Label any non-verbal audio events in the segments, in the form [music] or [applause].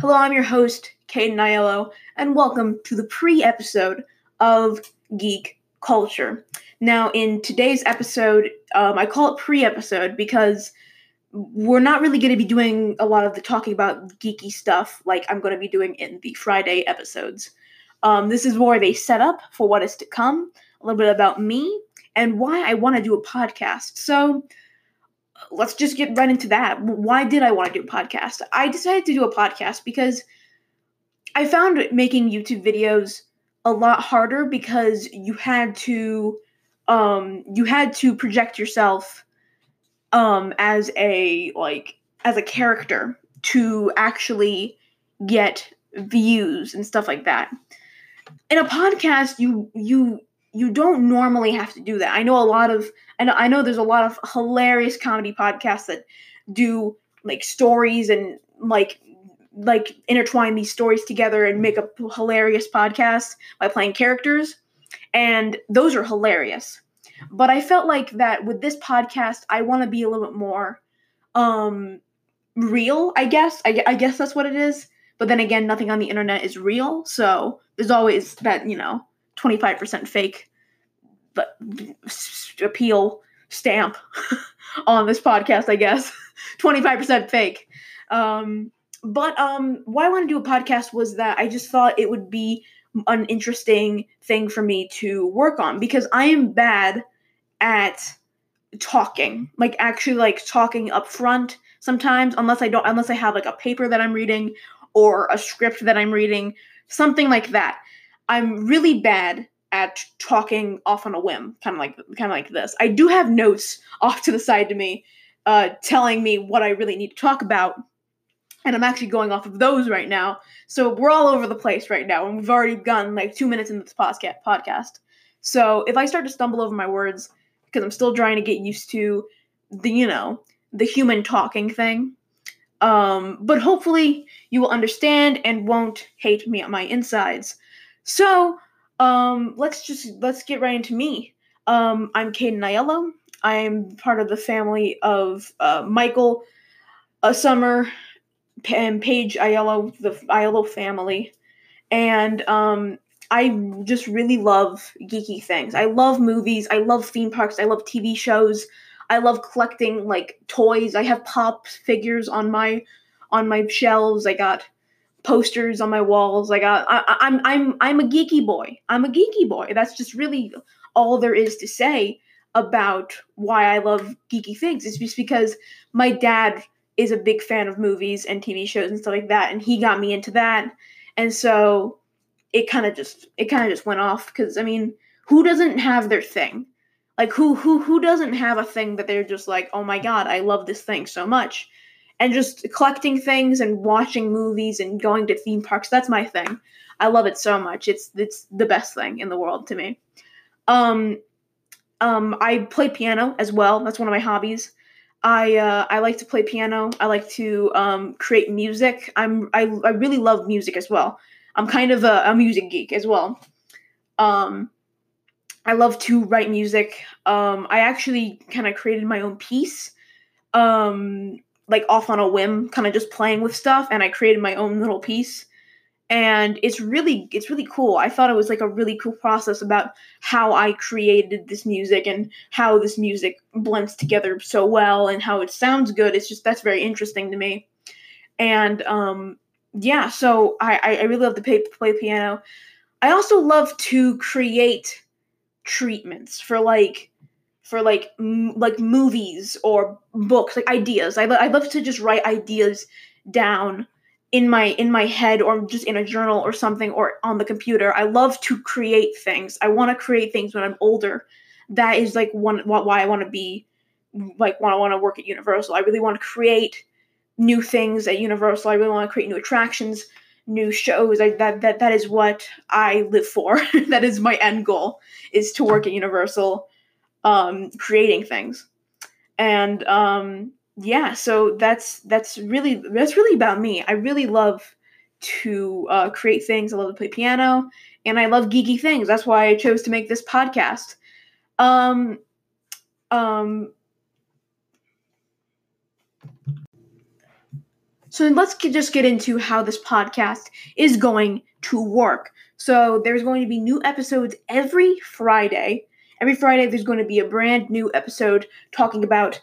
Hello, I'm your host, Caden Aiello, and welcome to the pre episode of Geek Culture. Now, in today's episode, um, I call it pre episode because we're not really going to be doing a lot of the talking about geeky stuff like I'm going to be doing in the Friday episodes. Um, this is more of a setup for what is to come, a little bit about me, and why I want to do a podcast. So, let's just get right into that. Why did I want to do a podcast? I decided to do a podcast because I found making YouTube videos a lot harder because you had to um you had to project yourself um as a like as a character to actually get views and stuff like that. In a podcast you you you don't normally have to do that. I know a lot of I know I know there's a lot of hilarious comedy podcasts that do like stories and like like intertwine these stories together and make a hilarious podcast by playing characters and those are hilarious. But I felt like that with this podcast I want to be a little bit more um real, I guess. I, I guess that's what it is. But then again, nothing on the internet is real, so there's always that, you know, 25% fake appeal stamp [laughs] on this podcast, I guess. [laughs] 25% fake. Um, but um, why I want to do a podcast was that I just thought it would be an interesting thing for me to work on because I am bad at talking, like actually like talking up front sometimes, unless I don't, unless I have like a paper that I'm reading or a script that I'm reading, something like that. I'm really bad at talking off on a whim, kind of like kind of like this. I do have notes off to the side to me, uh, telling me what I really need to talk about, and I'm actually going off of those right now. So we're all over the place right now, and we've already gone like two minutes into this podcast. So if I start to stumble over my words, because I'm still trying to get used to the you know the human talking thing. Um, but hopefully you will understand and won't hate me on my insides. So um, let's just let's get right into me. Um, I'm Caden Aiello. I'm part of the family of uh, Michael, a Summer, and Paige Aiello, the Aiello family, and um, I just really love geeky things. I love movies. I love theme parks. I love TV shows. I love collecting like toys. I have pop figures on my on my shelves. I got posters on my walls. Like I I, I'm I'm I'm a geeky boy. I'm a geeky boy. That's just really all there is to say about why I love geeky things. It's just because my dad is a big fan of movies and TV shows and stuff like that, and he got me into that. And so it kind of just it kind of just went off because I mean, who doesn't have their thing? Like who who who doesn't have a thing that they're just like, oh my god, I love this thing so much and just collecting things and watching movies and going to theme parks. That's my thing. I love it so much. It's it's the best thing in the world to me. Um, um, I play piano as well. That's one of my hobbies. I uh, I like to play piano. I like to um, create music. I'm I, I really love music as well. I'm kind of a, a music geek as well. Um, I love to write music. Um, I actually kind of created my own piece um, like off on a whim, kind of just playing with stuff, and I created my own little piece. And it's really it's really cool. I thought it was like a really cool process about how I created this music and how this music blends together so well and how it sounds good. It's just that's very interesting to me. And um yeah, so I, I really love to play, play piano. I also love to create treatments for like for like m- like movies or books, like ideas. I, I love to just write ideas down in my in my head or just in a journal or something or on the computer. I love to create things. I want to create things when I'm older. That is like one why I want to be like when I want to work at Universal. I really want to create new things at Universal. I really want to create new attractions, new shows. I, that that that is what I live for. [laughs] that is my end goal is to work at Universal um, creating things. And um, yeah, so that's that's really that's really about me. I really love to uh, create things. I love to play piano, and I love geeky things. That's why I chose to make this podcast. Um, um, So let's get, just get into how this podcast is going to work. So there's going to be new episodes every Friday. Every Friday, there's going to be a brand new episode talking about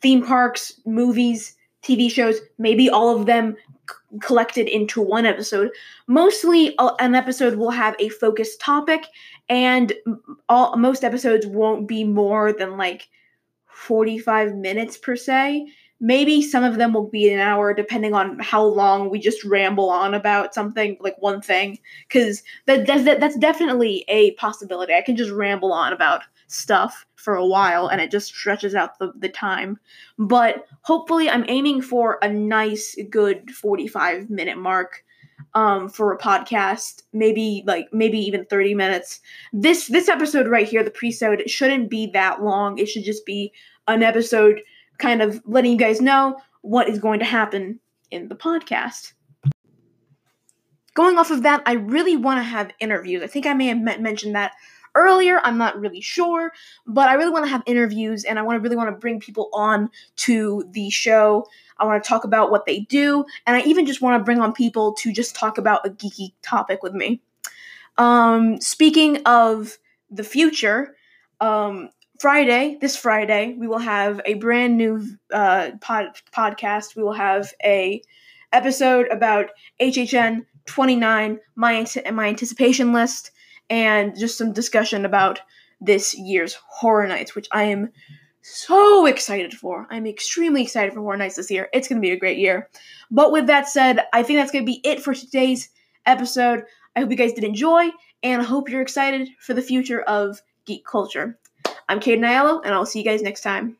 theme parks, movies, TV shows, maybe all of them c- collected into one episode. Mostly, uh, an episode will have a focused topic, and all most episodes won't be more than like 45 minutes per se. Maybe some of them will be an hour, depending on how long we just ramble on about something, like one thing. Because that, that, that's definitely a possibility. I can just ramble on about stuff for a while and it just stretches out the, the time. But hopefully, I'm aiming for a nice, good 45 minute mark um, for a podcast, maybe like maybe even 30 minutes. This this episode right here, the pre-sode, shouldn't be that long. It should just be an episode kind of letting you guys know what is going to happen in the podcast. Going off of that, I really want to have interviews. I think I may have mentioned that earlier. I'm not really sure, but I really want to have interviews and I want to really want to bring people on to the show. I want to talk about what they do, and I even just want to bring on people to just talk about a geeky topic with me. Um, speaking of the future, um, Friday, this Friday, we will have a brand new uh, pod- podcast. We will have a episode about HHN 29, my my anticipation list, and just some discussion about this year's Horror Nights, which I am so excited for. I'm extremely excited for Horror Nights this year. It's going to be a great year. But with that said, I think that's going to be it for today's episode. I hope you guys did enjoy, and I hope you're excited for the future of geek culture. I'm Caden Aiello, and I'll see you guys next time.